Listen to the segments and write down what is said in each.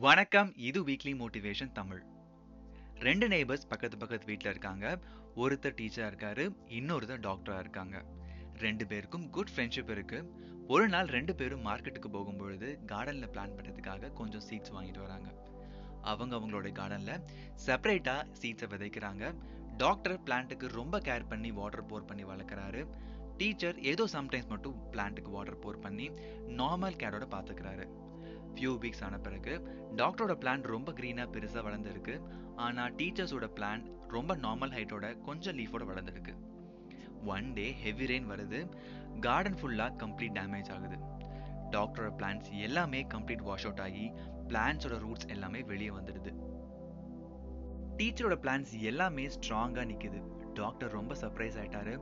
வணக்கம் இது weekly motivation Tamil. ரெண்டு நெய்பர்ஸ் பக்கத்து பக்கத்து வீட்டில் இருக்காங்க. ஒருத்தர் டீச்சராக இருக்காரு இன்னொருத்தர் டாக்டராக இருக்காங்க. ரெண்டு பேருக்கும் குட் ஃப்ரெண்ட்ஷிப் இருக்கு. ஒரு நாள் ரெண்டு பேரும் மார்க்கெட்டுக்கு போகும்பொழுது கார்டனில் பிளான் பண்ணுறதுக்காக கொஞ்சம் சீட்ஸ் வாங்கிட்டு வராங்க. அவங்க அவங்களோட கார்டனில் செப்பரேட்டாக சீட்ஸை விதைக்கிறாங்க. டாக்டர் பிளான்ட்டுக்கு ரொம்ப கேர் பண்ணி வாட்டர் போர் பண்ணி வளர்க்குறாரு. டீச்சர் ஏதோ சம்டைம்ஸ் மட்டும் பிளான்ட்டுக்கு வாட்டர் போர் பண்ணி நார்மல் கேரோட பார்த்துக்கிறாரு ஃபியூ வீக்ஸ் ஆன பிறகு டாக்டரோட பிளான் ரொம்ப க்ரீனாக பெருசாக வளர்ந்துருக்கு. ஆனால் டீச்சர்ஸோட பிளான் ரொம்ப நார்மல் ஹைட்டோட கொஞ்சம் லீஃபோட வளர்ந்துருக்கு. ஒன் டே ஹெவி ரெயின் வருது. கார்டன் ஃபுல்லாக கம்ப்ளீட் டேமேஜ் ஆகுது. டாக்டரோட பிளான்ஸ் எல்லாமே கம்ப்ளீட் வாஷ் அவுட் ஆகி பிளான்ஸோட ரூட்ஸ் எல்லாமே வெளியே வந்துடுது. டீச்சரோட பிளான்ஸ் எல்லாமே ஸ்ட்ராங்காக நிற்குது டாக்டர் ரொம்ப சர்ப்ரைஸ் ஆயிட்டாரு.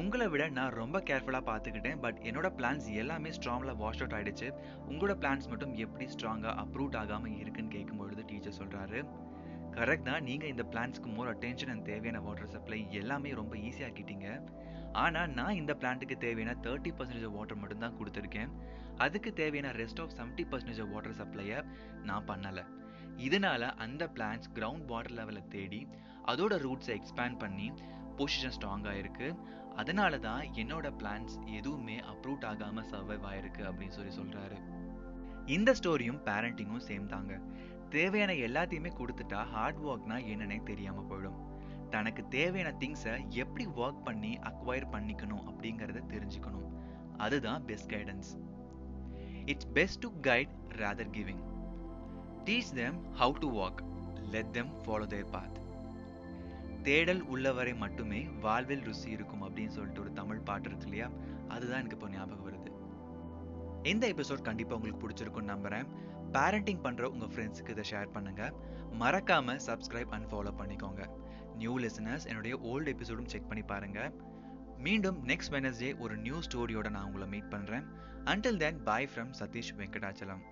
உங்களை விட நான் ரொம்ப கேர்ஃபுல்லாக பார்த்துக்கிட்டேன். பட் என்னோட பிளான்ஸ் எல்லாமே ஸ்ட்ராங்கில் வாஷ் அவுட் ஆயிடுச்சு. உங்களோட பிளான்ஸ் மட்டும் எப்படி ஸ்ட்ராங்காக அப்ரூவ் ஆகாமல் இருக்குன்னு கேட்கும்பொழுது டீச்சர் சொல்கிறாரு கரெக்ட் தான். நீங்கள் இந்த பிளான்ஸ்க்கு மோர் அட்டென்ஷன் அண்ட் தேவையான வாட்டர் சப்ளை எல்லாமே ரொம்ப ஈஸியாக்கிட்டீங்க ஆனால் நான் இந்த பிளான்ட்டுக்கு தேவையான தேர்ட்டி பர்சன்டேஜ் வாட்டர் மட்டும் தான் கொடுத்துருக்கேன். அதுக்கு தேவையான rest of seventy percentage water சப்ளையை நான் பண்ணலை. இதனால அந்த பிளான்ஸ் கிரவுண்ட் வாட்டர் லெவலை தேடி அதோட ரூட்ஸை எக்ஸ்பேண்ட் பண்ணி பொசிஷன் ஸ்ட்ராங்காக இருக்கு அதனால தான் என்னோட பிளான்ஸ் எதுவுமே அப்ரூவ் ஆகாமல் சர்வைவ் ஆயிருக்கு அப்படின்னு சொல்லி சொல்கிறாரு இந்த ஸ்டோரியும் பேரண்டிங்கும் சேம் தாங்க தேவையான எல்லாத்தையுமே கொடுத்துட்டா ஹார்ட் ஒர்க்னா என்னன்னே தெரியாமல் போயிடும். தனக்கு தேவையான திங்ஸை எப்படி ஒர்க் பண்ணி அக்வயர் பண்ணிக்கணும் அப்படிங்கிறத தெரிஞ்சுக்கணும். அதுதான் best guidance it's best to guide rather giving teach them how to walk let them follow their path தேடல் உள்ளவரை மட்டுமே வாழ்வில் ருசி இருக்கும் அப்படின்னு சொல்லிட்டு ஒரு தமிழ் பாட்டு இருக்கு இல்லையா? அதுதான் எனக்கு இப்போ ஞாபகம் வருது. இந்த எபிசோட் கண்டிப்பாக உங்களுக்கு பிடிச்சிருக்கும்னு நம்புறேன். பேரண்டிங் பண்ணுற உங்கள் ஃப்ரெண்ட்ஸுக்கு இதை ஷேர் பண்ணுங்க. மறக்காம சப்ஸ்கிரைப் அண்ட் ஃபாலோ பண்ணிக்கோங்க. நியூ லிசனர்ஸ் என்னுடைய ஓல்டு எபிசோடும் செக் பண்ணி பாருங்க. மீண்டும் நெக்ஸ்ட் வெனஸ்டே ஒரு நியூ ஸ்டோரியோட நான் உங்களை மீட் பண்ணுறேன் until then bye from Satish Venkatachalam.